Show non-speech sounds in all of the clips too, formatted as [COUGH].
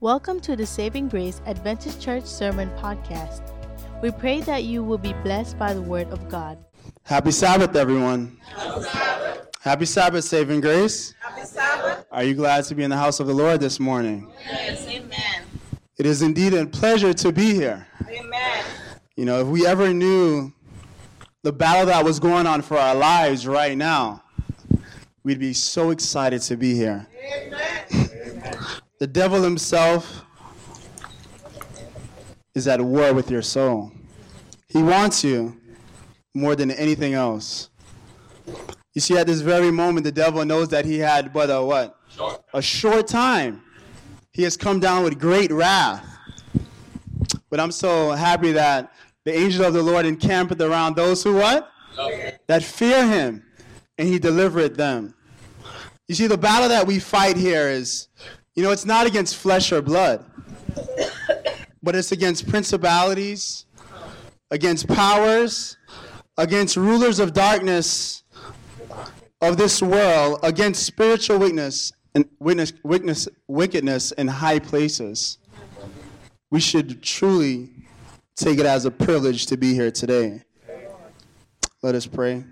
Welcome to the Saving Grace Adventist Church Sermon Podcast. We pray that you will be blessed by the Word of God. Happy Sabbath, everyone. Happy Sabbath. Happy Sabbath, Saving Grace. Happy Sabbath. Are you glad to be in the house of the Lord this morning? Yes, amen. It is indeed a pleasure to be here. Amen. You know, if we ever knew the battle that was going on for our lives right now, we'd be so excited to be here. The devil himself is at war with your soul. He wants you more than anything else. You see, at this very moment, the devil knows that he had but a what? A short time. He has come down with great wrath. But I'm so happy that the angel of the Lord encampeth around those who what? That fear him, and he delivereth them. You see, the battle that we fight here is, you know, it's not against flesh or blood, but it's against principalities, against powers, against rulers of darkness of this world, against spiritual weakness and witness, witness, wickedness in high places. We should truly take it as a privilege to be here today. Let us pray.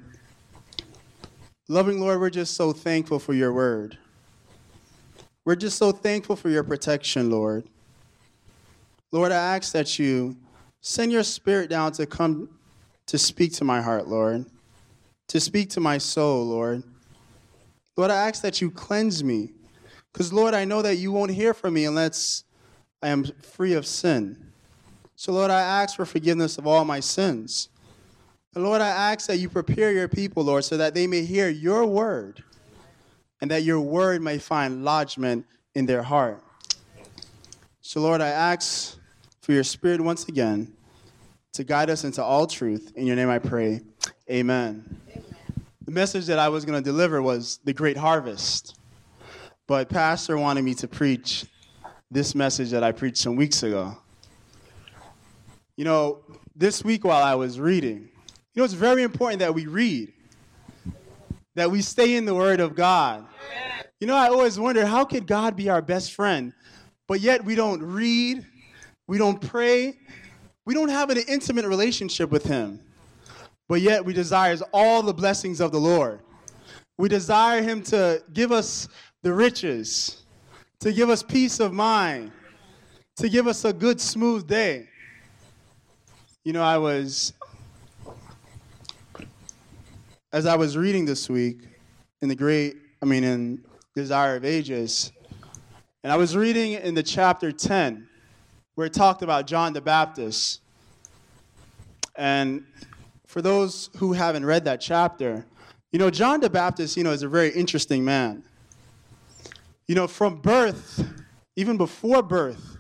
Loving Lord, we're just so thankful for your word. We're just so thankful for your protection, Lord. Lord, I ask that you send your spirit down to come to speak to my heart, Lord, to speak to my soul, Lord. Lord, I ask that you cleanse me, because, Lord, I know that you won't hear from me unless I am free of sin. So, Lord, I ask for forgiveness of all my sins. And Lord, I ask that you prepare your people, Lord, so that they may hear your word and that your word may find lodgment in their heart. So, Lord, I ask for your spirit once again to guide us into all truth. In your name I pray. Amen. Amen. The message that I was going to deliver was the great harvest. But Pastor wanted me to preach this message that I preached some weeks ago. You know, this week while I was reading, you know, it's very important that we read, that we stay in the Word of God. You know, I always wonder how could God be our best friend, but yet we don't read, we don't pray, we don't have an intimate relationship with Him, but yet we desire all the blessings of the Lord. We desire Him to give us the riches, to give us peace of mind, to give us a good, smooth day. You know, I was as I was reading this week in the great, I mean, in Desire of Ages, and I was reading in the chapter 10 where it talked about John the Baptist. And for those who haven't read that chapter, you know, John the Baptist, you know, is a very interesting man. You know, from birth, even before birth,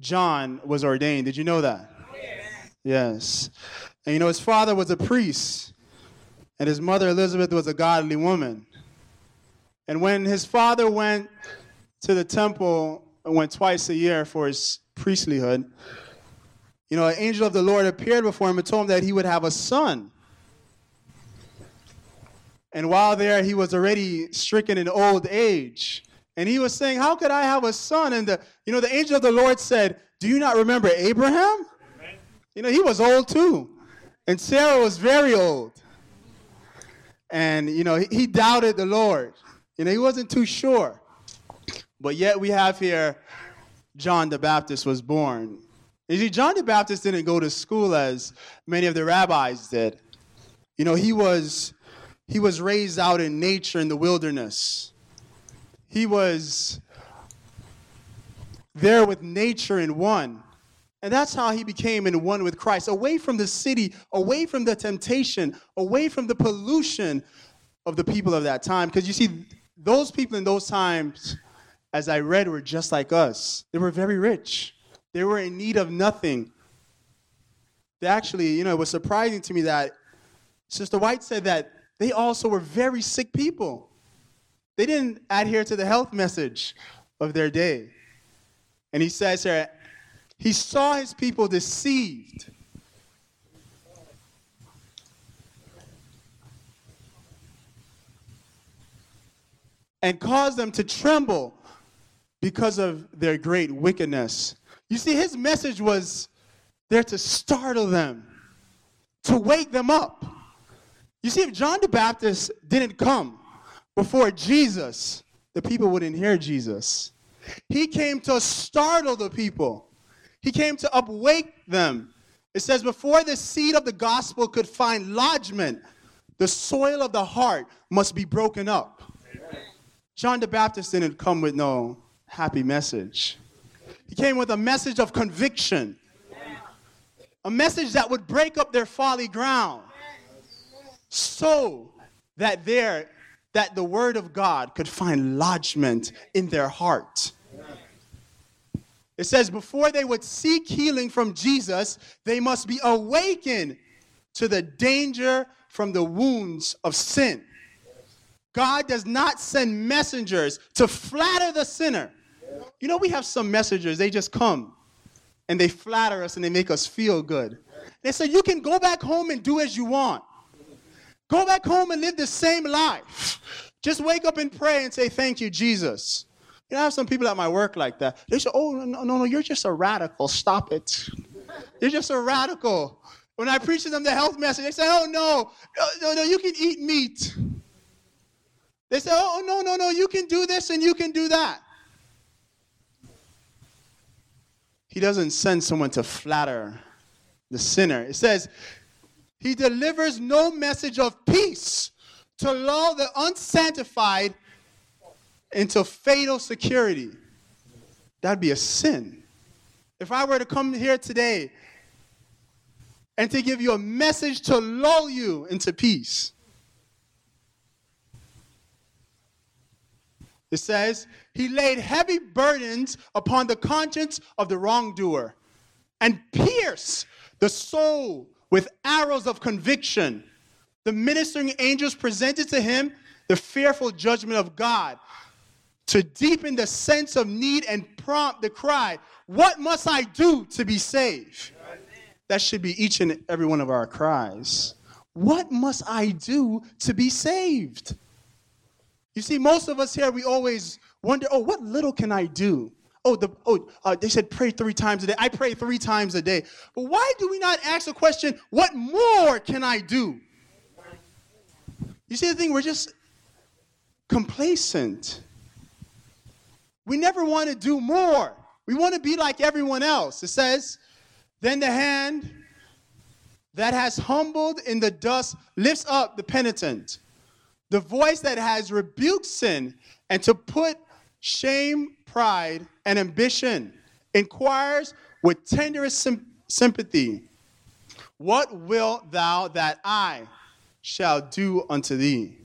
John was ordained. Did you know that? Oh, yes. And you know, his father was a priest and his mother Elizabeth was a godly woman. And when his father went to the temple, and went twice a year for his priestlyhood, you know, an angel of the Lord appeared before him and told him that he would have a son. And while there, he was already stricken in old age. And he was saying, How could I have a son? And the, you know, the angel of the Lord said, Do you not remember Abraham? Amen. You know, he was old too. And Sarah was very old. And, you know, he, he doubted the Lord. You know, he wasn't too sure. But yet we have here John the Baptist was born. You see, John the Baptist didn't go to school as many of the rabbis did. You know, he was he was raised out in nature in the wilderness. He was there with nature in one. And that's how he became in one with Christ, away from the city, away from the temptation, away from the pollution of the people of that time. Because you see, those people in those times, as I read, were just like us. They were very rich, they were in need of nothing. They actually, you know, it was surprising to me that Sister White said that they also were very sick people. They didn't adhere to the health message of their day. And he says here, he saw his people deceived. And caused them to tremble because of their great wickedness. You see, his message was there to startle them, to wake them up. You see, if John the Baptist didn't come before Jesus, the people wouldn't hear Jesus. He came to startle the people, he came to upwake them. It says, before the seed of the gospel could find lodgment, the soil of the heart must be broken up. John the Baptist didn't come with no happy message. He came with a message of conviction, a message that would break up their folly ground so that there that the word of God could find lodgment in their heart. It says, before they would seek healing from Jesus, they must be awakened to the danger from the wounds of sin. God does not send messengers to flatter the sinner. You know, we have some messengers, they just come and they flatter us and they make us feel good. They say, You can go back home and do as you want. Go back home and live the same life. Just wake up and pray and say, Thank you, Jesus. You know, I have some people at my work like that. They say, Oh, no, no, no, you're just a radical. Stop it. You're just a radical. When I preach to them the health message, they say, Oh, no, no, no, you can eat meat. They say, Oh, no, no, no, you can do this and you can do that. He doesn't send someone to flatter the sinner. It says, He delivers no message of peace to lull the unsanctified into fatal security. That'd be a sin. If I were to come here today and to give you a message to lull you into peace, It says, He laid heavy burdens upon the conscience of the wrongdoer and pierced the soul with arrows of conviction. The ministering angels presented to him the fearful judgment of God to deepen the sense of need and prompt the cry, What must I do to be saved? That should be each and every one of our cries. What must I do to be saved? You see, most of us here, we always wonder, oh, what little can I do? Oh, the, oh uh, they said pray three times a day. I pray three times a day. But why do we not ask the question, what more can I do? You see the thing, we're just complacent. We never want to do more. We want to be like everyone else. It says, then the hand that has humbled in the dust lifts up the penitent the voice that has rebuked sin and to put shame, pride, and ambition inquires with tenderest sympathy, What wilt thou that I shall do unto thee?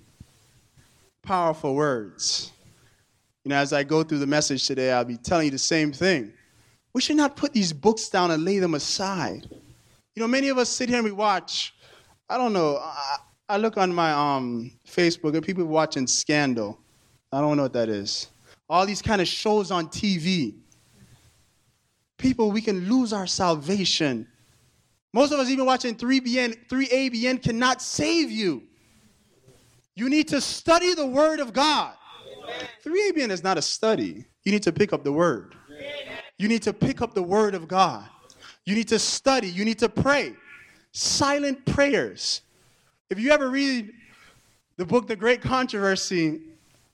Powerful words. You know, as I go through the message today, I'll be telling you the same thing. We should not put these books down and lay them aside. You know, many of us sit here and we watch, I don't know, I look on my um, Facebook and people watching Scandal. I don't know what that is. All these kind of shows on TV. People, we can lose our salvation. Most of us, even watching 3BN, 3ABN, cannot save you. You need to study the Word of God. 3ABN is not a study. You need to pick up the Word. You need to pick up the Word of God. You need to study. You need to pray. Silent prayers. If you ever read the book, The Great Controversy,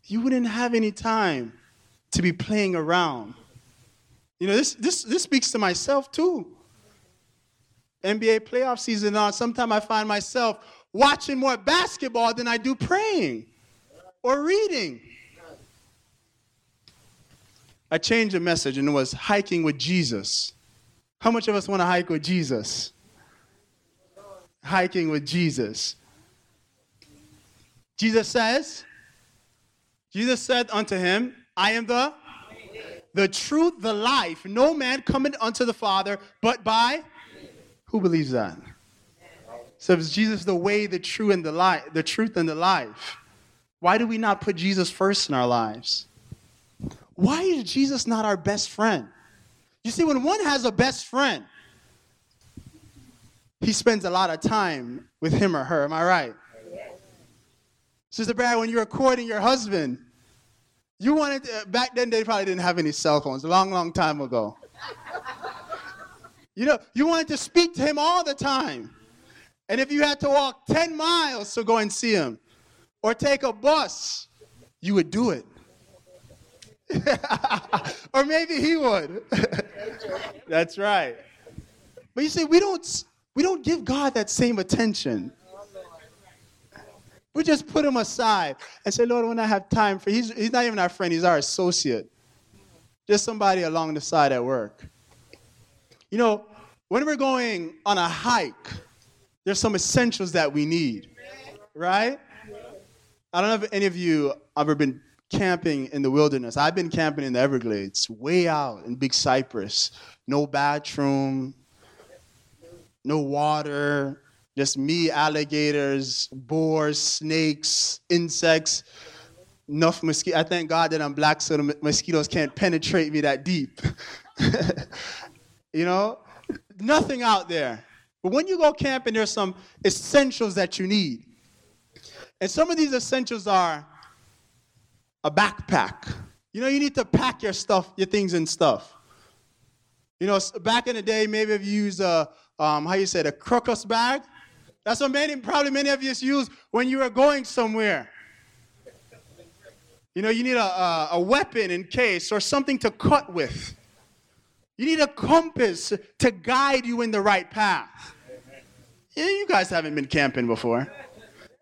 you wouldn't have any time to be playing around. You know, this, this, this speaks to myself too. NBA playoff season on, sometimes I find myself watching more basketball than I do praying or reading. I changed the message and it was hiking with Jesus. How much of us want to hike with Jesus? Hiking with Jesus. Jesus says, Jesus said unto him, I am the the truth, the life. No man cometh unto the Father but by who believes that? So is Jesus the way, the truth, and the life, the truth and the life? Why do we not put Jesus first in our lives? Why is Jesus not our best friend? You see, when one has a best friend, he spends a lot of time with him or her. Am I right? Sister Barry, when you're courting your husband, You wanted to, back then they probably didn't have any cell phones, a long, long time ago. You know, you wanted to speak to him all the time. And if you had to walk 10 miles to go and see him or take a bus, you would do it. [LAUGHS] or maybe he would. [LAUGHS] That's right. But you see, we don't we don't give God that same attention. We just put him aside and say, Lord, when I have time for he's he's not even our friend, he's our associate. Just somebody along the side at work. You know, when we're going on a hike, there's some essentials that we need. Right? I don't know if any of you ever been camping in the wilderness. I've been camping in the Everglades, way out in Big Cypress. No bathroom, no water, just me, alligators, boars, snakes, insects, enough mosquitoes. I thank God that I'm black so the mosquitoes can't penetrate me that deep. [LAUGHS] you know, nothing out there. But when you go camping, there's some essentials that you need. And some of these essentials are a backpack. You know, you need to pack your stuff, your things and stuff. You know, back in the day, maybe if you use a, um, how you say, a crocus bag. That's what many, probably many of you used when you were going somewhere. You know, you need a, a, a weapon in case or something to cut with. You need a compass to guide you in the right path. Yeah, you guys haven't been camping before.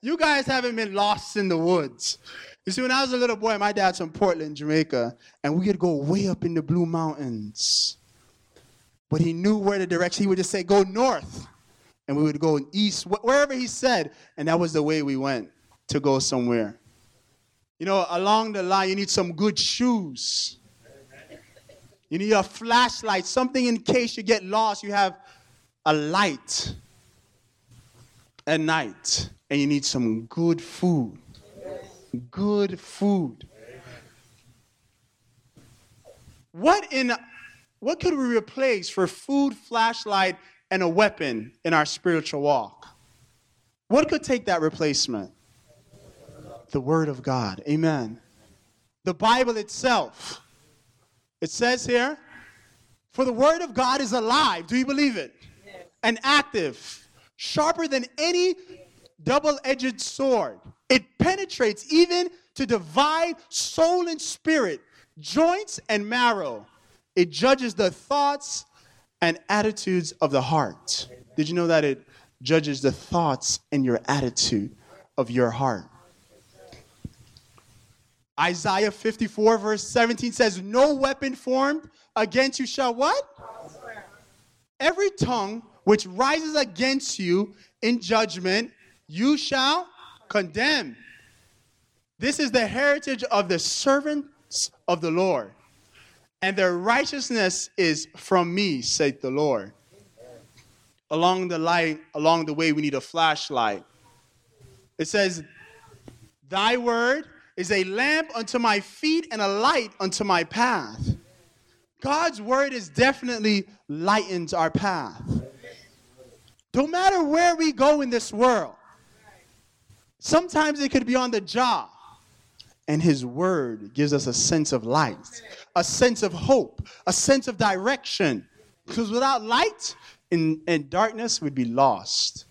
You guys haven't been lost in the woods. You see, when I was a little boy, my dad's from Portland, Jamaica, and we would go way up in the Blue Mountains. But he knew where the direction, he would just say, go north. And we would go east, wherever he said, and that was the way we went to go somewhere. You know, along the line, you need some good shoes. You need a flashlight, something in case you get lost, you have a light at night. And you need some good food good food. What in what could we replace for food, flashlight, and a weapon in our spiritual walk? What could take that replacement? The Word of God. Amen. The Bible itself. It says here, for the Word of God is alive. Do you believe it? And active, sharper than any double edged sword it penetrates even to divide soul and spirit, joints and marrow. It judges the thoughts and attitudes of the heart. Did you know that it judges the thoughts and your attitude of your heart? Isaiah 54, verse 17 says, No weapon formed against you shall what? Every tongue which rises against you in judgment, you shall condemned. This is the heritage of the servants of the Lord, and their righteousness is from me, saith the Lord. Along the light, along the way, we need a flashlight. It says, Thy word is a lamp unto my feet and a light unto my path. God's word is definitely lightens our path. No matter where we go in this world, Sometimes it could be on the job. And his word gives us a sense of light, a sense of hope, a sense of direction. Because without light in, in darkness, we'd be lost.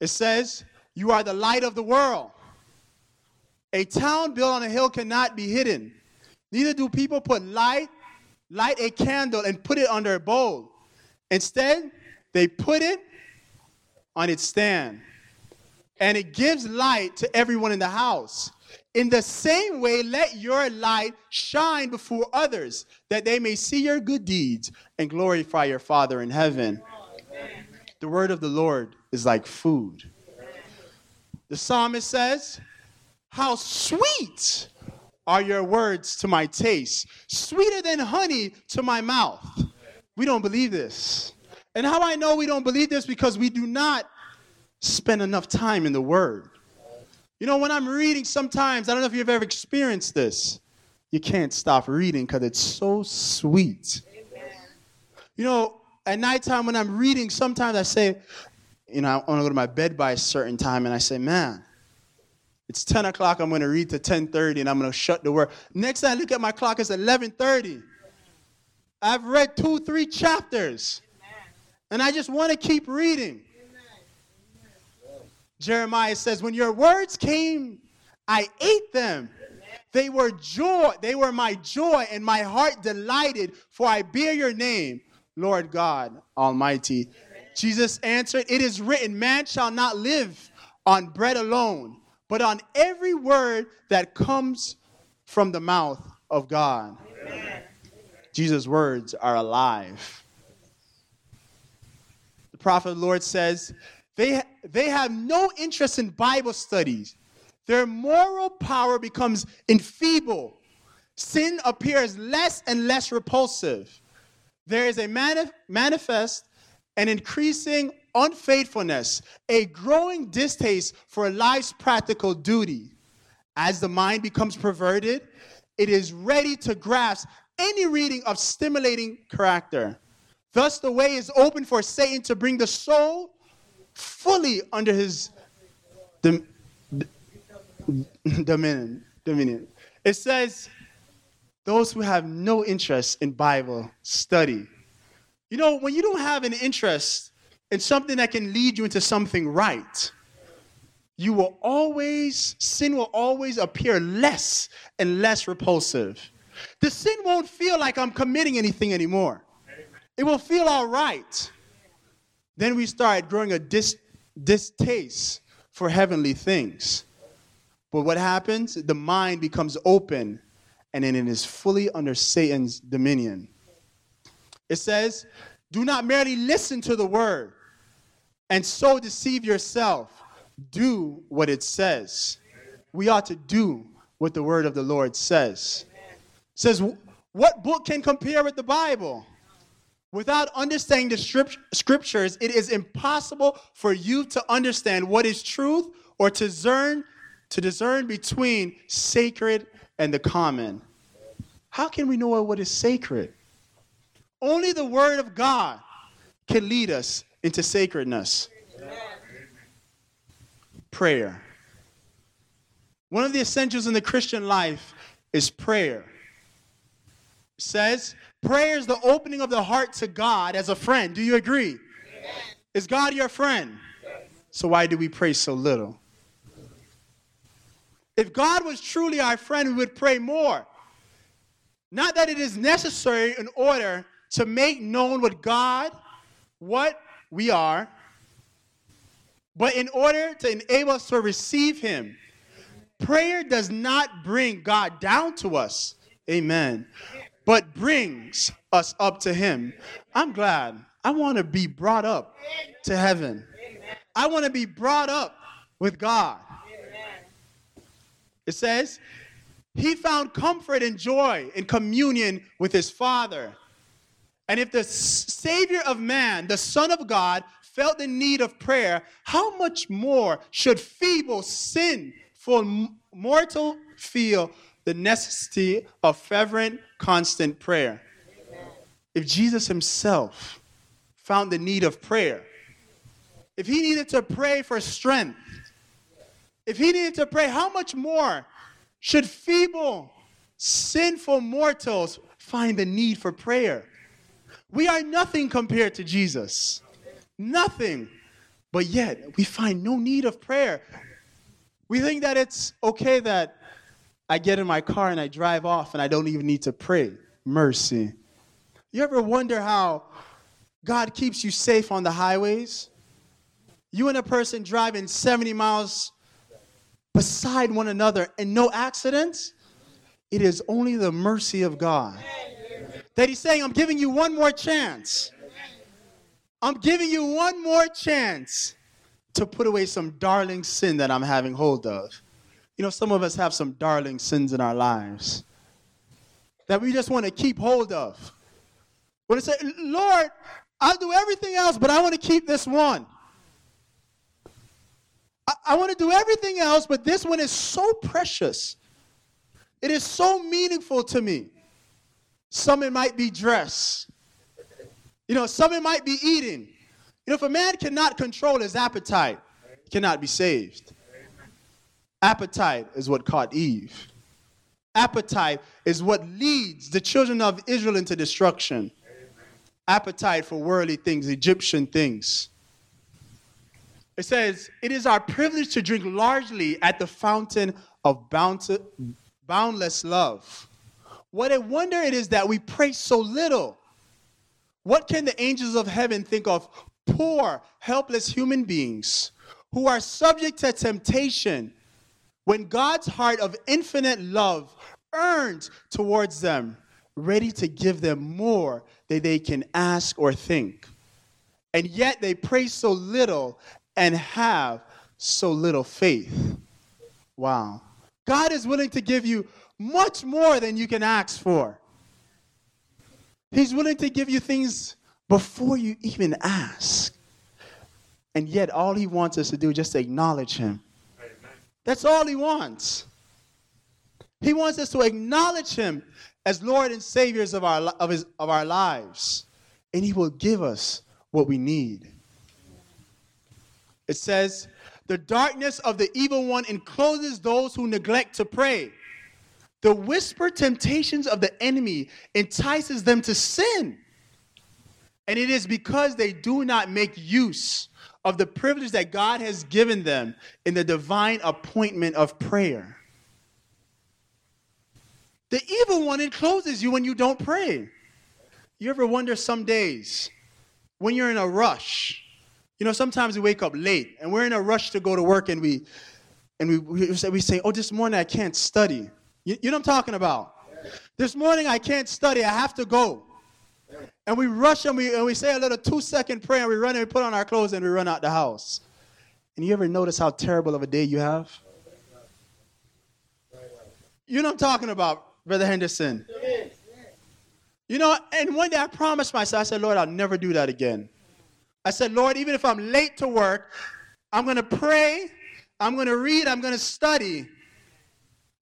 It says, You are the light of the world. A town built on a hill cannot be hidden. Neither do people put light, light a candle and put it under a bowl. Instead, they put it on its stand and it gives light to everyone in the house. In the same way, let your light shine before others, that they may see your good deeds and glorify your Father in heaven. The word of the Lord is like food. The psalmist says, How sweet are your words to my taste, sweeter than honey to my mouth. We don't believe this. And how I know we don't believe this because we do not spend enough time in the Word. You know, when I'm reading, sometimes, I don't know if you've ever experienced this, you can't stop reading because it's so sweet. Amen. You know, at nighttime when I'm reading, sometimes I say, you know, I want to go to my bed by a certain time, and I say, man, It's 10 o'clock. I'm going to read to 10:30, and I'm going to shut the word. Next time I look at my clock, it's 11:30. I've read two, three chapters, and I just want to keep reading. Jeremiah says, "When your words came, I ate them." They were joy, they were my joy, and my heart delighted, for I bear your name, Lord God Almighty. Jesus answered, It is written, Man shall not live on bread alone, but on every word that comes from the mouth of God. Jesus' words are alive. The prophet of the Lord says, they, they have no interest in Bible studies their moral power becomes enfeebled. Sin appears less and less repulsive. There is a manif- manifest and increasing unfaithfulness, a growing distaste for life's practical duty. As the mind becomes perverted, it is ready to grasp any reading of stimulating character. Thus, the way is open for Satan to bring the soul fully under his dominion. Dominion. It says, those who have no interest in Bible study. You know, when you don't have an interest in something that can lead you into something right, you will always, sin will always appear less and less repulsive. The sin won't feel like I'm committing anything anymore. It will feel all right. Then we start growing a dis- distaste for heavenly things. But what happens? The mind becomes open and then it is fully under Satan's dominion. It says, Do not merely listen to the word and so deceive yourself. Do what it says. We ought to do what the word of the Lord says. It says, What book can compare with the Bible? Without understanding the scriptures, it is impossible for you to understand what is truth or to discern to discern between sacred and the common. How can we know what is sacred? Only the Word of God can lead us into sacredness. Prayer. One of the essentials in the Christian life is prayer. Says, prayer is the opening of the heart to God as a friend. Do you agree? Is God your friend? So why do we pray so little? If God was truly our friend, we would pray more. Not that it is necessary in order to make known what God, what we are, but in order to enable us to receive Him. Prayer does not bring God down to us, amen, but brings us up to Him. I'm glad. I want to be brought up to heaven. I want to be brought up with God. It says, he found comfort and joy in communion with his Father. And if the Savior of man, the Son of God, felt the need of prayer, how much more should feeble, sinful mortal feel the necessity of fervent, constant prayer? If Jesus himself found the need of prayer, if he needed to pray for strength, if he needed to pray, how much more should feeble, sinful mortals find the need for prayer? We are nothing compared to Jesus. Nothing. But yet, we find no need of prayer. We think that it's okay that I get in my car and I drive off and I don't even need to pray. Mercy. You ever wonder how God keeps you safe on the highways? You and a person driving 70 miles beside one another and no accidents, it is only the mercy of God. That He's saying, I'm giving you one more chance. I'm giving you one more chance to put away some darling sin that I'm having hold of. You know, some of us have some darling sins in our lives that we just want to keep hold of. When I say, Lord, I'll do everything else, but I want to keep this one. I, I want to do everything else, but this one is so precious. It is so meaningful to me. Some it might be dress. You know, some it might be eating. You know, if a man cannot control his appetite, he cannot be saved. Appetite is what caught Eve. Appetite is what leads the children of Israel into destruction. Appetite for worldly things, Egyptian things. It says, It is our privilege to drink largely at the fountain of boundless love. What a wonder it is that we pray so little. What can the angels of heaven think of poor, helpless human beings who are subject to temptation when God's heart of infinite love earns towards them, ready to give them more than they can ask or think? And yet they pray so little and have so little faith. Wow. God is willing to give you much more than you can ask for. He's willing to give you things before you even ask. And yet, all He wants us to do is just acknowledge Him. That's all He wants. He wants us to acknowledge Him as Lord and Saviors of our, of, his, of our lives. And He will give us what we need. It says, The darkness of the evil one encloses those who neglect to pray. The whispered temptations of the enemy entices them to sin. And it is because they do not make use of the privilege that God has given them in the divine appointment of prayer. The evil one encloses you when you don't pray. You ever wonder some days when you're in a rush? You know, sometimes we wake up late and we're in a rush to go to work and we and we, we, say, we say, Oh, this morning I can't study. You, you know what I'm talking about? This morning I can't study, I have to go. And we rush and we, and we say a little two second prayer and we run and we put on our clothes and we run out the house. And you ever notice how terrible of a day you have? You know I'm talking about, Brother Henderson. You know, and one day I promised myself, I said, Lord, I'll never do that again. I said, Lord, even if I'm late to work, I'm going to pray, I'm going to read, I'm going to study,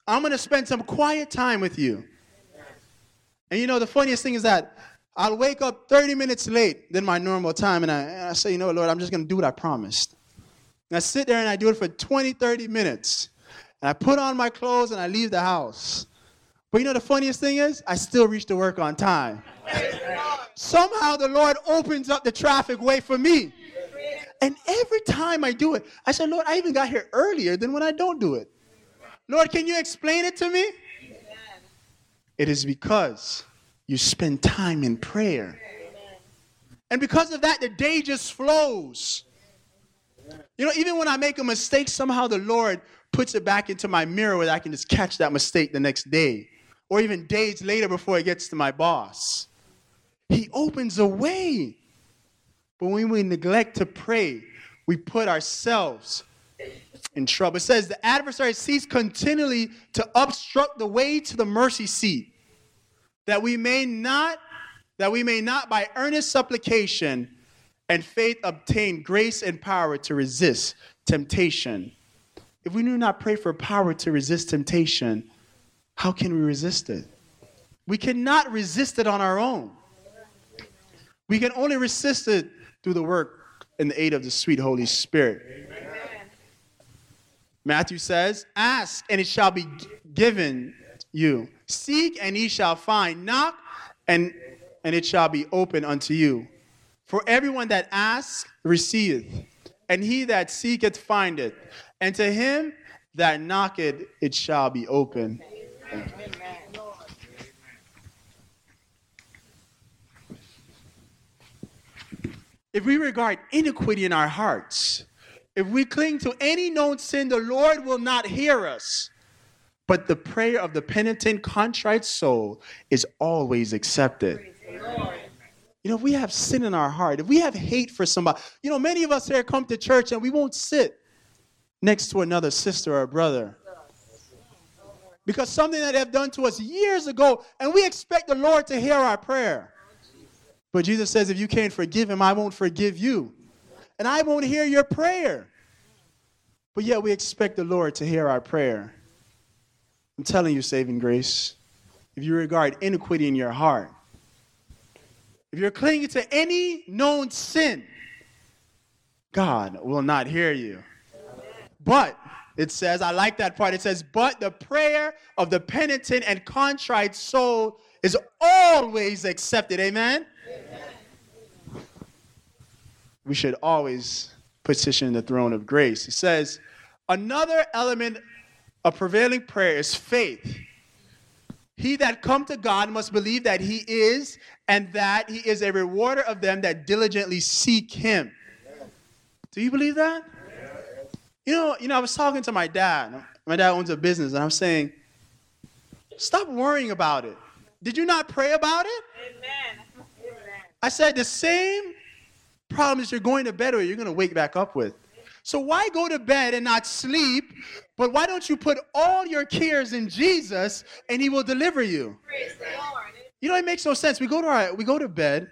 I'm going to spend some quiet time with you. And you know, the funniest thing is that I'll wake up 30 minutes late than my normal time, and I, and I say, you know, Lord, I'm just going to do what I promised. And I sit there and I do it for 20, 30 minutes. And I put on my clothes and I leave the house. But you know the funniest thing is, I still reach to work on time. Somehow the Lord opens up the traffic way for me. And every time I do it, I say, Lord, I even got here earlier than when I don't do it. Lord, can you explain it to me? It is because you spend time in prayer. And because of that, the day just flows. You know, even when I make a mistake, somehow the Lord puts it back into my mirror where I can just catch that mistake the next day or even days later before it gets to my boss. He opens a way. But when we neglect to pray, we put ourselves in trouble. It says the adversary seeks continually to obstruct the way to the mercy seat, that we may not, that we may not by earnest supplication and faith obtain grace and power to resist temptation. If we do not pray for power to resist temptation, how can we resist it? We cannot resist it on our own. We can only resist it through the work and the aid of the sweet Holy Spirit. Amen. Matthew says, Ask and it shall be given you. Seek and ye shall find. Knock and, and it shall be open unto you. For everyone that asks receiveth, and he that seeketh findeth, and to him that knocketh it shall be open. Amen. If we regard iniquity in our hearts, if we cling to any known sin, the Lord will not hear us. But the prayer of the penitent, contrite soul is always accepted. You know, if we have sin in our heart, if we have hate for somebody, you know, many of us here come to church and we won't sit next to another sister or brother because something that they have done to us years ago, and we expect the Lord to hear our prayer. But Jesus says, if you can't forgive him, I won't forgive you. And I won't hear your prayer. But yet we expect the Lord to hear our prayer. I'm telling you, saving grace, if you regard iniquity in your heart, if you're clinging to any known sin, God will not hear you. But it says, I like that part. It says, But the prayer of the penitent and contrite soul is always accepted. Amen? Amen. We should always petition the throne of grace. It says, Another element of prevailing prayer is faith. He that come to God must believe that he is and that he is a rewarder of them that diligently seek him. Do you believe that? You know, you know, I was talking to my dad. My dad owns a business, and I'm saying, stop worrying about it. Did you not pray about it? Amen. I said the same problems you're going to bed with, you're going to wake back up with. So why go to bed and not sleep? But why don't you put all your cares in Jesus and he will deliver you? You know, it makes no sense. We go to our, we go to bed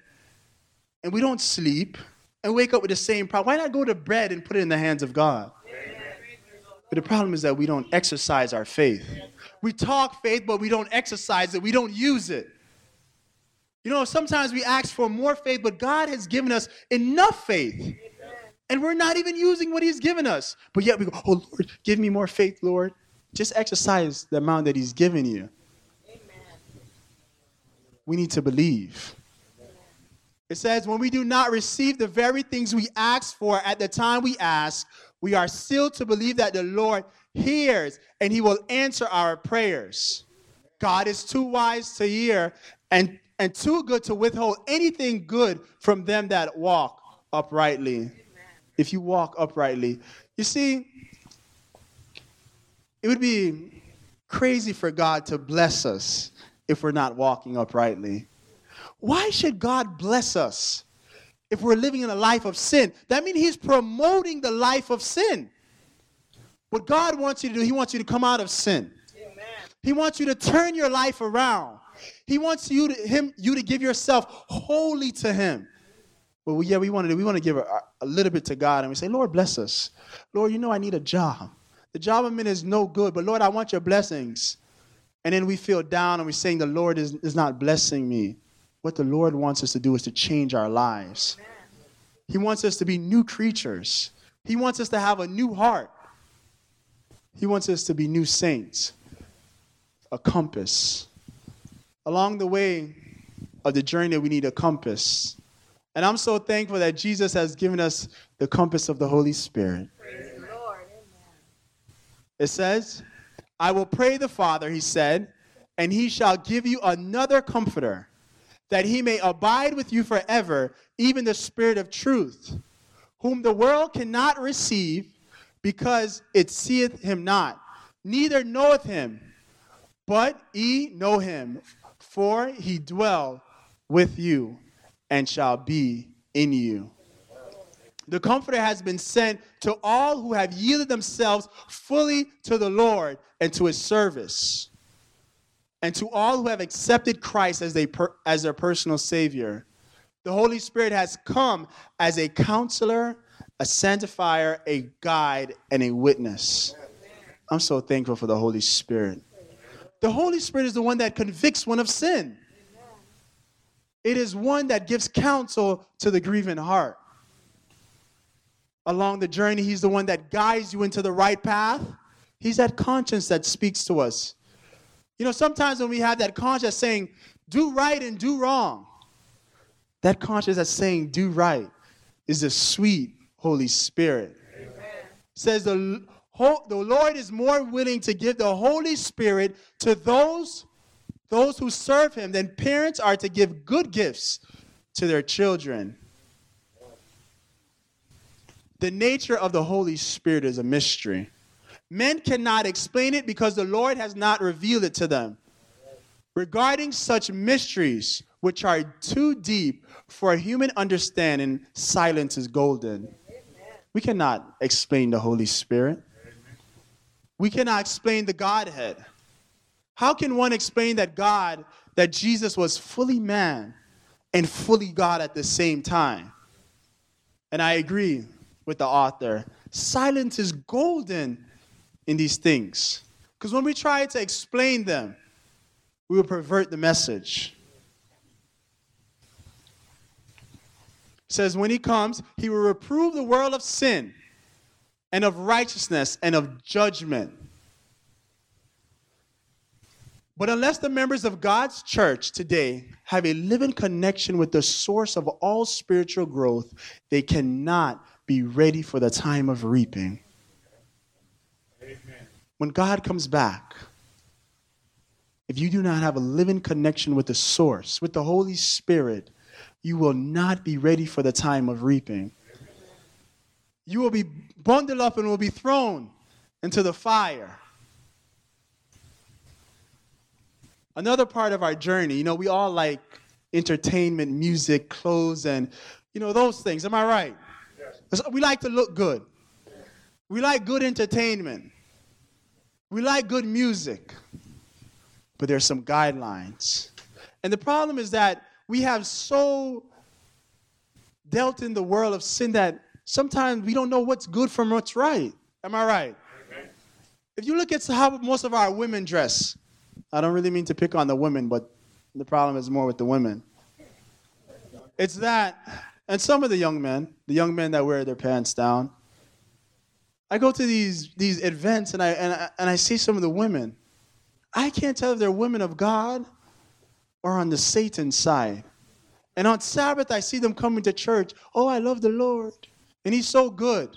and we don't sleep and wake up with the same problem. Why not go to bed and put it in the hands of God? But the problem is that we don't exercise our faith. We talk faith, but we don't exercise it. We don't use it. You know, sometimes we ask for more faith, but God has given us enough faith and we're not even using what He's given us. But yet we go, Oh Lord, give me more faith, Lord. Just exercise the amount that He's given you. Amen. We need to believe. It says, When we do not receive the very things we ask for at the time we ask, we are still to believe that the Lord hears and He will answer our prayers. God is too wise to hear and, and too good to withhold anything good from them that walk uprightly if you walk uprightly. You see, it would be crazy for God to bless us if we're not walking uprightly. Why should God bless us if we're living in a life of sin? That means He's promoting the life of sin. What God wants you to do, He wants you to come out of sin. Amen. He wants you to turn your life around. He wants you to, him, you to give yourself wholly to Him. Well, yeah, we want to we want to give a, a, little bit to God, and we say, Lord, bless us. Lord, you know I need a job. The job I'm in is no good, but Lord, I want your blessings. And then we feel down and we're saying the Lord is, is not blessing me. What the Lord wants us to do is to change our lives. He wants us to be new creatures. He wants us to have a new heart. He wants us to be new saints, a compass. Along the way of the journey, we need a compass. And I'm so thankful that Jesus has given us the compass of the Holy Spirit. It says, I will pray the Father, he said, and he shall give you another comforter, that he may abide with you forever, even the Spirit of truth, whom the world cannot receive, because it seeth him not, neither knoweth him. But ye know him, for he dwell with you and shall be in you. The Comforter has been sent to all who have yielded themselves fully to the Lord and to his service, and to all who have accepted Christ as, they per, as their personal Savior. The Holy Spirit has come as a counselor, a sanctifier, a guide, and a witness. I'm so thankful for the Holy Spirit. The Holy Spirit is the one that convicts one of sin. It is one that gives counsel to the grieving heart. Along the journey, He's the one that guides you into the right path. He's that conscience that speaks to us. You know, sometimes when we have that conscience saying, do right and do wrong, that conscience that's saying, do right, is the sweet Holy Spirit. Amen. Says the, the Lord is more willing to give the Holy Spirit to those those who serve him, then parents are to give good gifts to their children. The nature of the Holy Spirit is a mystery. Men cannot explain it because the Lord has not revealed it to them. Regarding such mysteries, which are too deep for human understanding, silence is golden. We cannot explain the Holy Spirit. We cannot explain the Godhead. How can one explain that God, that Jesus was fully man and fully God at the same time? And I agree with the author. Silence is golden in these things. Because when we try to explain them, we will pervert the message. It says, when he comes, he will reprove the world of sin and of righteousness and of judgment. But unless the members of God's church today have a living connection with the source of all spiritual growth, they cannot be ready for the time of reaping. Amen. When God comes back, if you do not have a living connection with the source, with the Holy Spirit, you will not be ready for the time of reaping. You will be bundled up and will be thrown into the fire. Another part of our journey, you know, we all like entertainment, music, clothes, and, you know, those things. Am I right? Yes. We like to look good. We like good entertainment. We like good music. But there's some guidelines. And the problem is that we have so dealt in the world of sin that sometimes we don't know what's good from what's right. Am I right? If you look at how most of our women dress, I don't really mean to pick on the women, but the problem is more with the women. It's that, and some of the young men, the young men that wear their pants down. I go to these these events and I and I, and I see some of the women. I can't tell if they're women of God or on the Satan side. And on Sabbath, I see them coming to church. Oh, I love the Lord. And He's so good.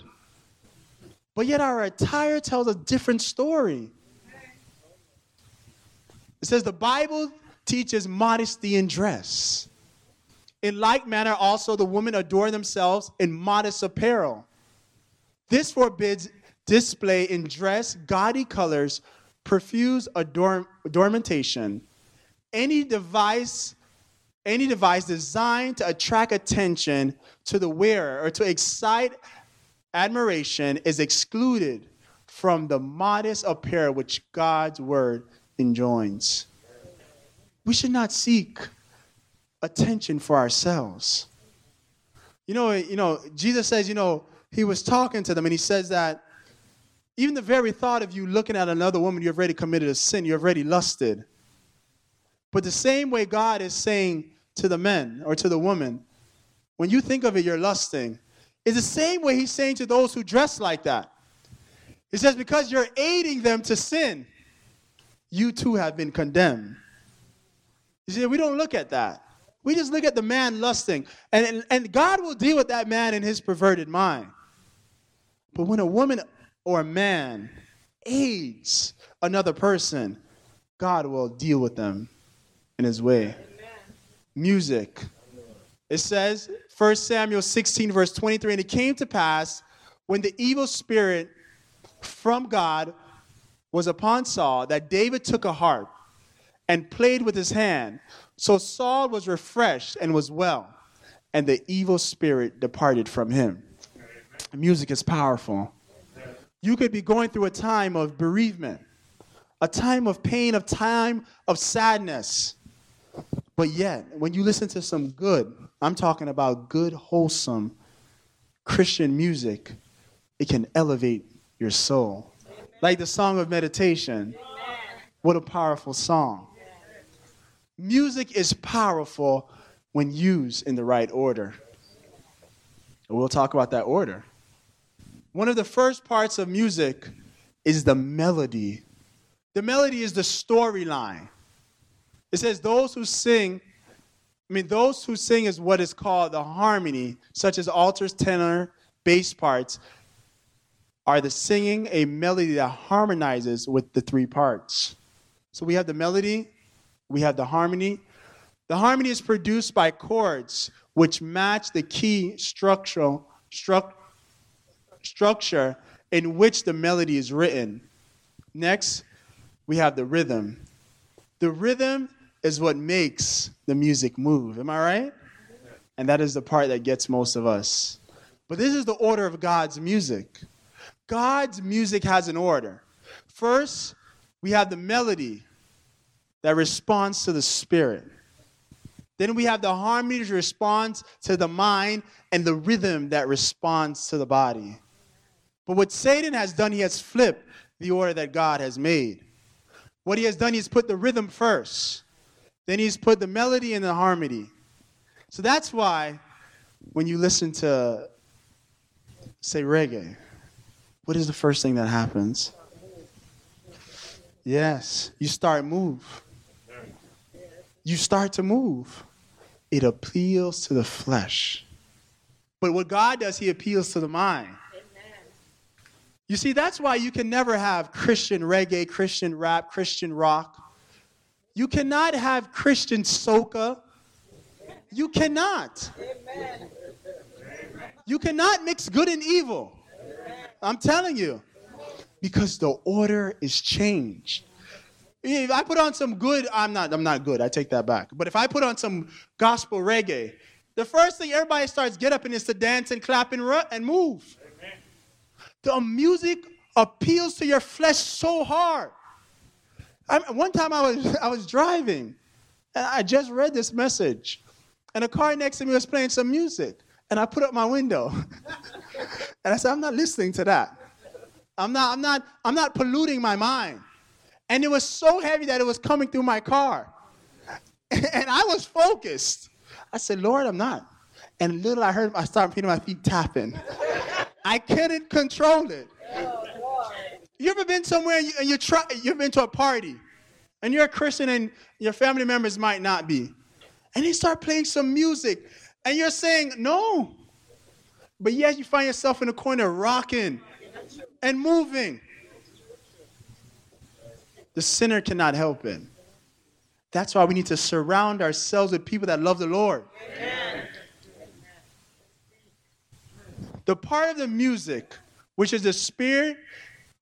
But yet, our attire tells a different story. It says the Bible teaches modesty in dress. In like manner, also the women adorn themselves in modest apparel. This forbids display in dress, gaudy colors, profuse adorn- adornmentation, any device any device designed to attract attention to the wearer or to excite admiration is excluded from the modest apparel which God's word enjoins. We should not seek attention for ourselves. You know, you know, Jesus says, you know, he was talking to them and he says that even the very thought of you looking at another woman, you've already committed a sin, you've already lusted. But the same way God is saying to the men or to the woman, when you think of it, you're lusting, is the same way he's saying to those who dress like that. He says, because you're aiding them to sin, you too have been condemned. You see, we don't look at that. We just look at the man lusting. And, and, and God will deal with that man in his perverted mind. But when a woman or a man aids another person, God will deal with them in his way. Music. It says, 1 Samuel 16, verse 23, and it came to pass when the evil spirit from God was upon Saul that David took a harp and played with his hand. So Saul was refreshed and was well, and the evil spirit departed from him. Music is powerful. You could be going through a time of bereavement, a time of pain, a time of sadness. But yet, when you listen to some good, I'm talking about good, wholesome Christian music, it can elevate your soul. Like the song of meditation. What a powerful song. Music is powerful when used in the right order. we'll talk about that order. One of the first parts of music is the melody. The melody is the storyline. It says, Those who sing, I mean, those who sing is what is called the harmony, such as altos, tenor, bass parts, are the singing a melody that harmonizes with the three parts. So we have the melody, we have the harmony. The harmony is produced by chords which match the key structural stru- structure in which the melody is written. Next, we have the rhythm. The rhythm is what makes the music move. Am I right? And that is the part that gets most of us. But this is the order of God's music. God's music has an order. First, we have the melody that responds to the spirit. Then we have the harmony that responds to the mind and the rhythm that responds to the body. But what Satan has done, he has flipped the order that God has made. What he has done, he's put the rhythm first. Then he's put the melody and the harmony. So that's why when you listen to, say, reggae, what is the first thing that happens? Yes, you start move. You start to move. It appeals to the flesh. But what God does, He appeals to the mind. You see, that's why you can never have Christian reggae, Christian rap, Christian rock. You cannot have Christian soca. You cannot. You cannot mix good and evil. I'm telling you. Because the order is changed. If I put on some good, I'm not I'm not good. I take that back. But if I put on some gospel reggae, the first thing everybody starts get up and is to dance and clap and and move. The music appeals to your flesh so hard. I, one time I was, I was driving and I just read this message, and a car next to me was playing some music, and I put up my window, [LAUGHS] and I said, "I'm not listening to that. I'm not, I'm not, I'm not polluting my mind." And it was so heavy that it was coming through my car, [LAUGHS] and I was focused. I said, "Lord, I'm not." And little I heard, I started feeling my feet tapping. I couldn't control it. You ever been somewhere and you, you try, you've been to a party and you're a Christian and your family members might not be. And they start playing some music and you're saying, no. But yet you find yourself in a corner rocking and moving. The sinner cannot help it. That's why we need to surround ourselves with people that love the Lord. Amen. The part of the music, which is the spirit,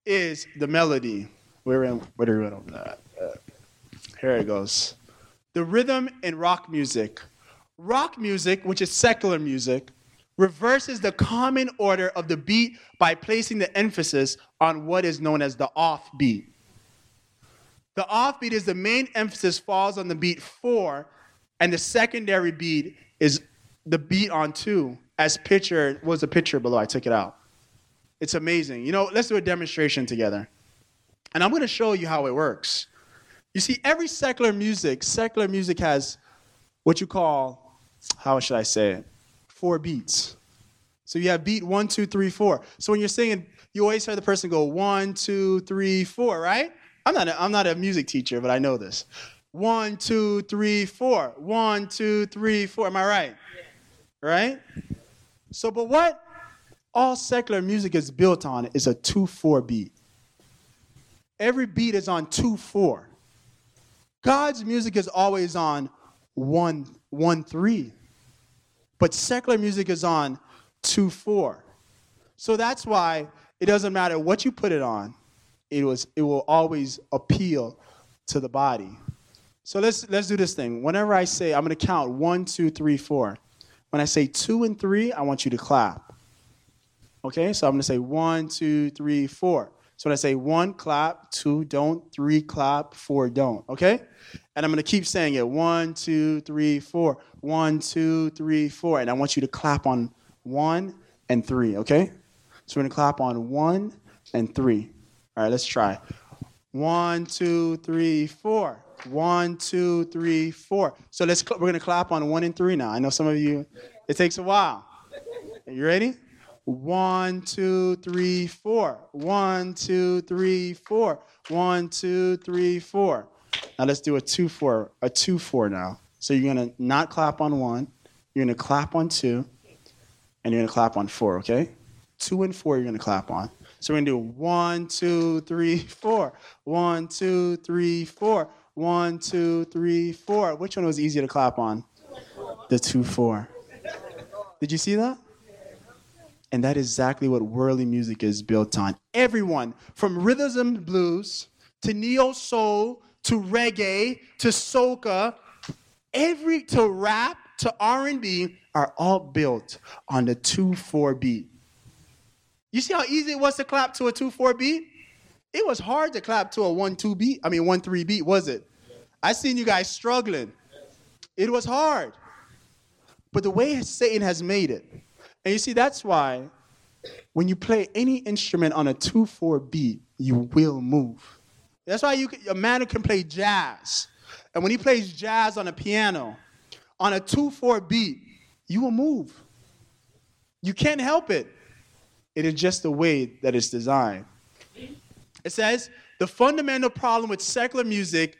is the melody. Where in, where are we on that? Uh, here it goes. The rhythm in rock music. Rock music, which is secular music, reverses the common order of the beat by placing the emphasis on what is known as the offbeat. The offbeat is the main emphasis falls on the beat four, and the secondary beat is the beat on two as picture was the picture below. I took it out. It's amazing. You know, let's do a demonstration together. And I'm going to show you how it works. You see, every secular music, secular music has what you call, how should I say it? Four beats. So you have beat one, two, three, four. So when you're singing, you always hear the person go one, two, three, four, right? I'm not a, I'm not a music teacher, but I know this. One, two, three, four. One, two, three, four. Am I right? Right? So, but what all secular music is built on is a 2 4 beat. Every beat is on 2 4. God's music is always on 1 1 3. But secular music is on 2 4. So that's why it doesn't matter what you put it on, it, was, it will always appeal to the body. So let's, let's do this thing. Whenever I say, I'm going to count one, two, three, four. When I say two and three, I want you to clap. Okay, so I'm gonna say one, two, three, four. So when I say one, clap, two, don't, three, clap, four, don't. Okay? And I'm gonna keep saying it one, two, three, four. One, two, three, four. And I want you to clap on one and three, okay? So we're gonna clap on one and three. All right, let's try. One, two, three, four. One, two, three, four. So let's we're gonna clap on one and three now. I know some of you, it takes a while. Are you ready? One, two, three, four. One, two, three, four. One, two, three, four. Now let's do a two four, a two four now. So you're gonna not clap on one, you're gonna clap on two, and you're gonna clap on four, okay? Two and four you're gonna clap on. So we're gonna do one, two, three, four. One, two, three, four. One, two, three, four. Which one was easier to clap on? The two, four. Did you see that? And that is exactly what worldly music is built on. Everyone, from rhythms and blues to neo soul to reggae to soca, every to rap to R&B are all built on the 2-4 beat. You see how easy it was to clap to a 2-4 beat? It was hard to clap to a 1-2 beat. I mean 1-3 beat, was it? I seen you guys struggling. It was hard. But the way Satan has made it, and you see, that's why when you play any instrument on a 2 4 beat, you will move. That's why you, a man who can play jazz, and when he plays jazz on a piano, on a 2 4 beat, you will move. You can't help it. It is just the way that it's designed. It says the fundamental problem with secular music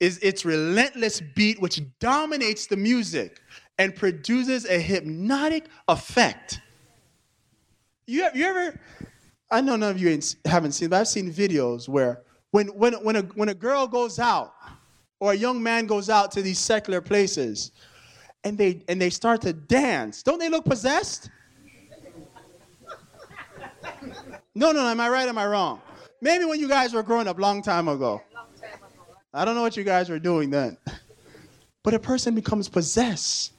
is its relentless beat, which dominates the music and produces a hypnotic effect. You, have, you ever, I know none of you haven't seen, but I've seen videos where when, when, when, a, when a girl goes out or a young man goes out to these secular places and they, and they start to dance, don't they look possessed? No, no, am I right? Am I wrong? Maybe when you guys were growing up long time ago. I don't know what you guys were doing then. But a person becomes possessed.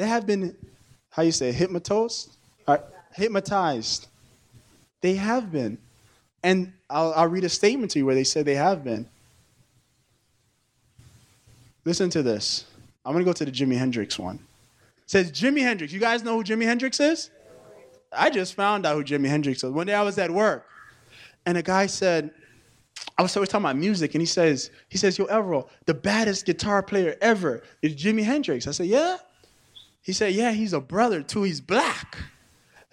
They have been, how you say, hypnotized? Uh, hypnotized. They have been. And I'll, I'll read a statement to you where they said they have been. Listen to this. I'm going to go to the Jimi Hendrix one. It says Jimi Hendrix. You guys know who Jimi Hendrix is? I just found out who Jimi Hendrix was. One day I was at work, and a guy said, I was, always talking about music, and he says, he says, Yo, Everell, the baddest guitar player ever is Jimi Hendrix. I said, Yeah? He said, Yeah, he's a brother too. He's black.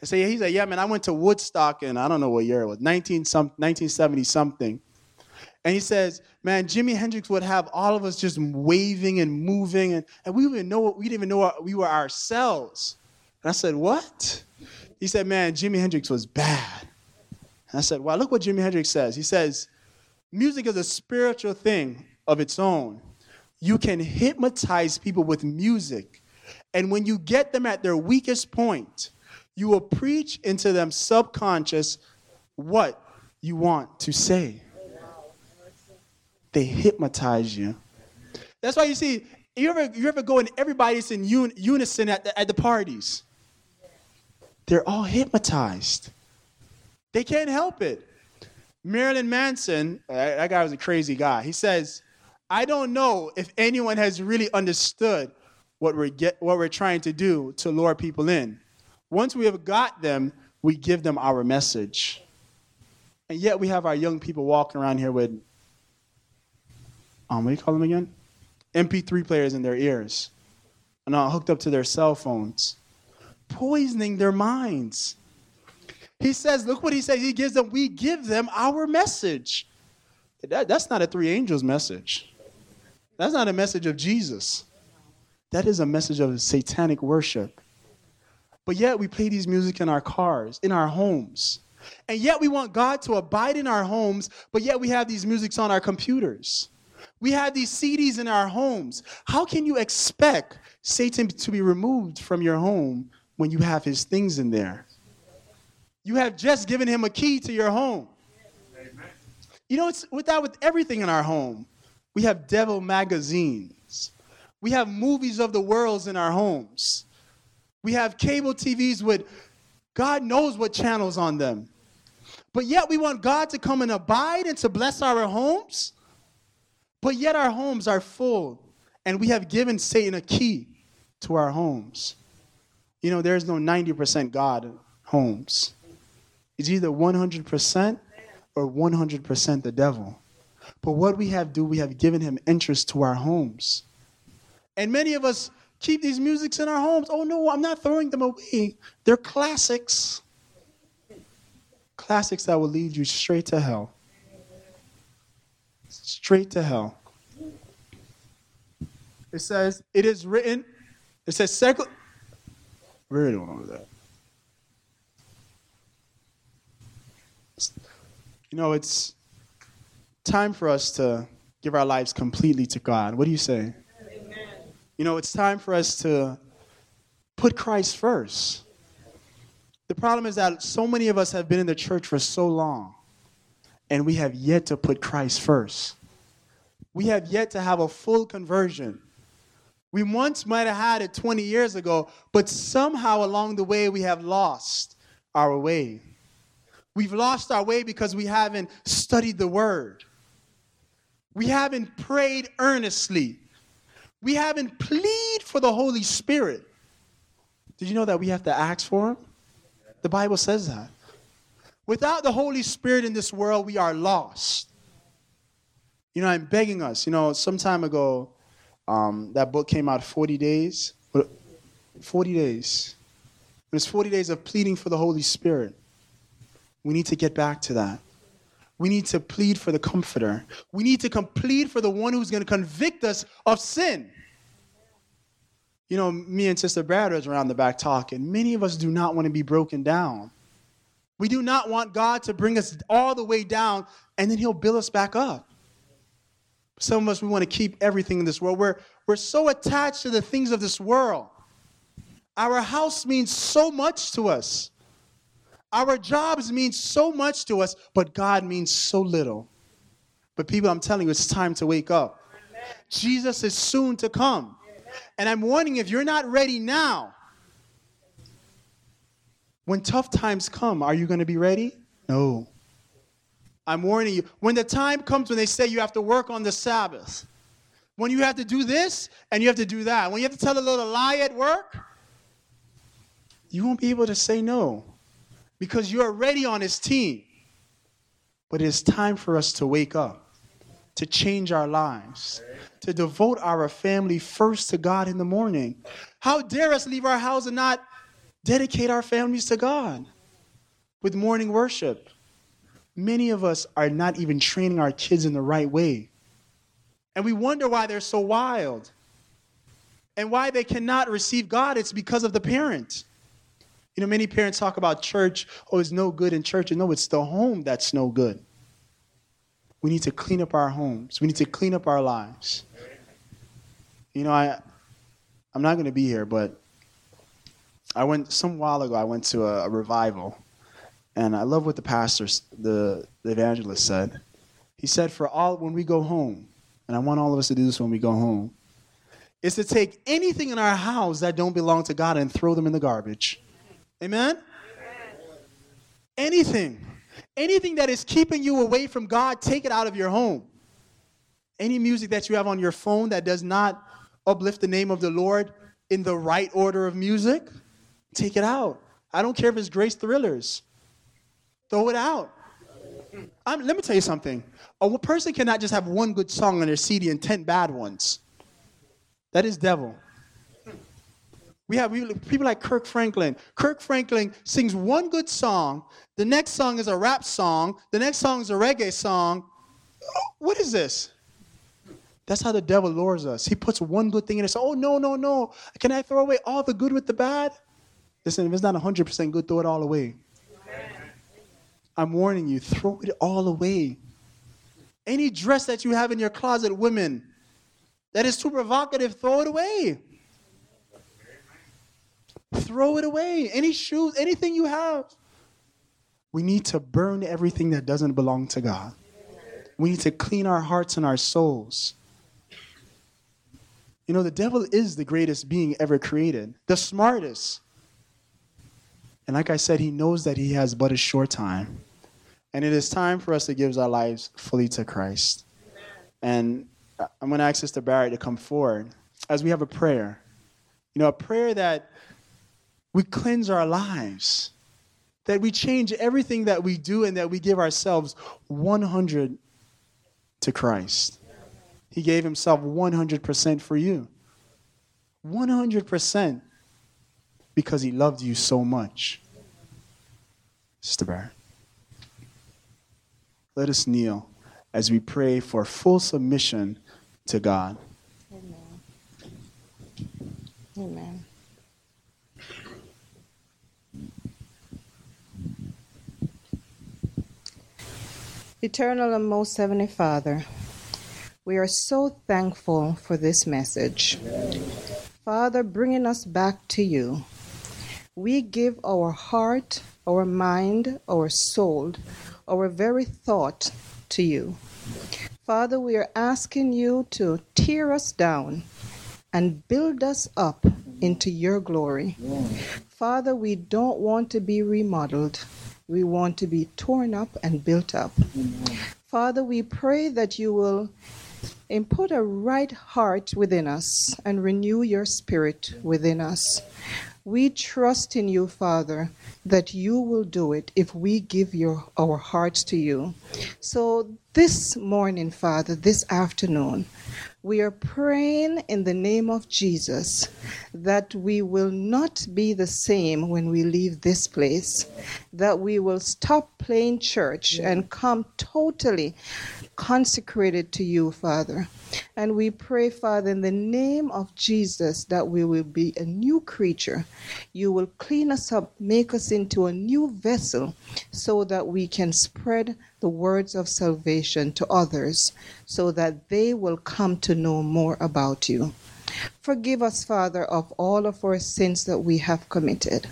I said, Yeah, he's like, Yeah, man, I went to Woodstock in I don't know what year it was, 19 some, 1970 something. And he says, man, Jimi Hendrix would have all of us just waving and moving, and, and we didn't know we didn't even know we were ourselves. And I said, What? He said, Man, Jimi Hendrix was bad. And I said, Well, look what Jimi Hendrix says. He says, Music is a spiritual thing of its own. You can hypnotize people with music. And when you get them at their weakest point, you will preach into them subconscious what you want to say. They hypnotize you. That's why you see, you ever, you ever go and everybody's in un, unison at the, at the parties. They're all hypnotized. They can't help it. Marilyn Manson, uh, that guy was a crazy guy. He says, I don't know if anyone has really understood what we're, get, what we're trying to do to lure people in. Once we have got them, we give them our message. And yet we have our young people walking around here with, um, what do you call them again? MP3 players in their ears and uh, hooked up to their cell phones, poisoning their minds. He says, look what he says. He gives them, we give them our message. That, that's not a three angels message. That's not a message of Jesus. That is a message of satanic worship. But yet we play these music in our cars, in our homes. And yet we want God to abide in our homes, but yet we have these musics on our computers. We have these CDs in our homes. How can you expect Satan to be removed from your home when you have his things in there? You have just given him a key to your home. Amen. You know, it's with that with everything in our home. We have devil magazines. We have movies of the worlds in our homes. We have cable TVs with God knows what channels on them. But yet we want God to come and abide and to bless our homes. But yet our homes are full and we have given Satan a key to our homes. You know, there's no 90% God homes. It's either 100% or 100% the devil. But what we have do, we have given him interest to our homes. And many of us keep these musics in our homes. Oh no, I'm not throwing them away. They're classics. Classics that will lead you straight to hell. Straight to hell. It says, it is written, it says, secular. Really don't know that. You know, it's time for us to give our lives completely to God. What do you say? You know, it's time for us to put Christ first. The problem is that so many of us have been in the church for so long, and we have yet to put Christ first. We have yet to have a full conversion. We once might have had it 20 years ago, but somehow along the way we have lost our way. We've lost our way because we haven't studied the word. We haven't prayed earnestly. We haven't plead for the Holy Spirit. Did you know that we have to ask for him? The Bible says that. Without the Holy Spirit in this world, we are lost. You know, I'm begging us. You know, some time ago, um, that book came out 40 days. 40 days. It's 40 days of pleading for the Holy Spirit. We need to get back to that. We need to plead for the comforter. We need to plead for the one who's going to convict us of sin. You know, me and Sister Brad was around the back talking. Many of us do not want to be broken down. We do not want God to bring us all the way down and then He'll build us back up. Some of us, we want to keep everything in this world. We're, we're so attached to the things of this world. Our house means so much to us. Our jobs mean so much to us, but God means so little. But people, I'm telling you, it's time to wake up. Jesus is soon to come. And I'm warning if you're not ready now, when tough times come, are you going to be ready? No. I'm warning you. When the time comes when they say you have to work on the Sabbath, when you have to do this and you have to do that, when you have to tell a little lie at work, you won't be able to say no because you're already on his team. But it's time for us to wake up, to change our lives, to devote our family first to God in the morning. How dare us leave our house and not dedicate our families to God with morning worship? Many of us are not even training our kids in the right way. And we wonder why they're so wild and why they cannot receive God. It's because of the parent. You know, many parents talk about church, oh, it's no good in church. And no, it's the home that's no good. We need to clean up our homes. We need to clean up our lives. You know, I I'm not going to be here, but I went some while ago. I went to a, a revival, and I love what the pastor, the, the evangelist, said. He said, "For all when we go home, and I want all of us to do this when we go home, is to take anything in our house that don't belong to God and throw them in the garbage." Amen? Anything. Anything that is keeping you away from God, take it out of your home. Any music that you have on your phone that does not uplift the name of the Lord in the right order of music, take it out. I don't care if it's Grace Thrillers. Throw it out. I'm, let me tell you something. A person cannot just have one good song on their CD and 10 bad ones. That is devil. We have people like Kirk Franklin. Kirk Franklin sings one good song. The next song is a rap song. The next song is a reggae song. What is this? That's how the devil lures us. He puts one good thing in it. Oh, no, no, no. Can I throw away all the good with the bad? Listen, if it's not 100% good, throw it all away. I'm warning you, throw it all away. Any dress that you have in your closet, women, that is too provocative, throw it away. Throw it away. Any shoes, anything you have. We need to burn everything that doesn't belong to God. We need to clean our hearts and our souls. You know, the devil is the greatest being ever created, the smartest. And like I said, he knows that he has but a short time. And it is time for us to give our lives fully to Christ. And I'm going to ask Sister Barrett to come forward as we have a prayer. You know, a prayer that we cleanse our lives, that we change everything that we do, and that we give ourselves 100 to Christ. He gave himself 100% for you. 100% because he loved you so much. Sister Barrett. Let us kneel as we pray for full submission to God. Amen. Amen. Eternal and most heavenly Father, we are so thankful for this message. Father, bringing us back to you, we give our heart, our mind, our soul, our very thought to you. Father, we are asking you to tear us down and build us up into your glory. Father, we don't want to be remodeled. We want to be torn up and built up. Amen. Father, we pray that you will input a right heart within us and renew your spirit within us. We trust in you, Father, that you will do it if we give your, our hearts to you. So this morning, Father, this afternoon, We are praying in the name of Jesus that we will not be the same when we leave this place, that we will stop playing church and come totally consecrated to you, Father. And we pray, Father, in the name of Jesus, that we will be a new creature. You will clean us up, make us into a new vessel, so that we can spread the words of salvation to others, so that they will come to know more about you. Forgive us, Father, of all of our sins that we have committed.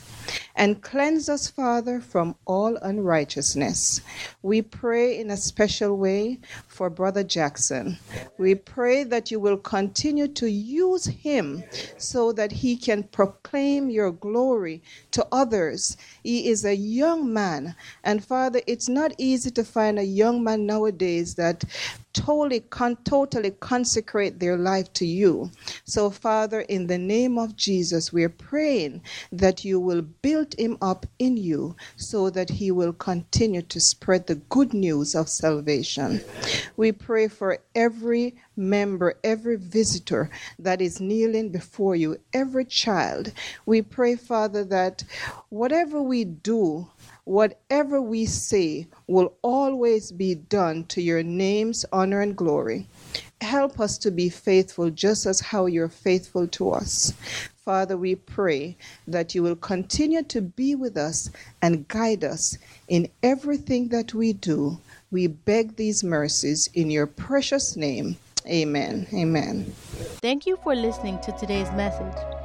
And cleanse us, Father, from all unrighteousness. We pray in a special way for Brother Jackson. We pray that you will continue to use him so that he can proclaim your glory to others. He is a young man. And Father, it's not easy to find a young man nowadays that totally, con- totally consecrate their life to you. So, Father, in the name of Jesus, we're praying that you will build him up in you so that he will continue to spread the good news of salvation. We pray for every member, every visitor that is kneeling before you, every child. We pray, Father, that whatever we do, whatever we say will always be done to your name's honor and glory. Help us to be faithful just as how you're faithful to us. Father, we pray that you will continue to be with us and guide us in everything that we do. We beg these mercies in your precious name. Amen. Amen. Thank you for listening to today's message.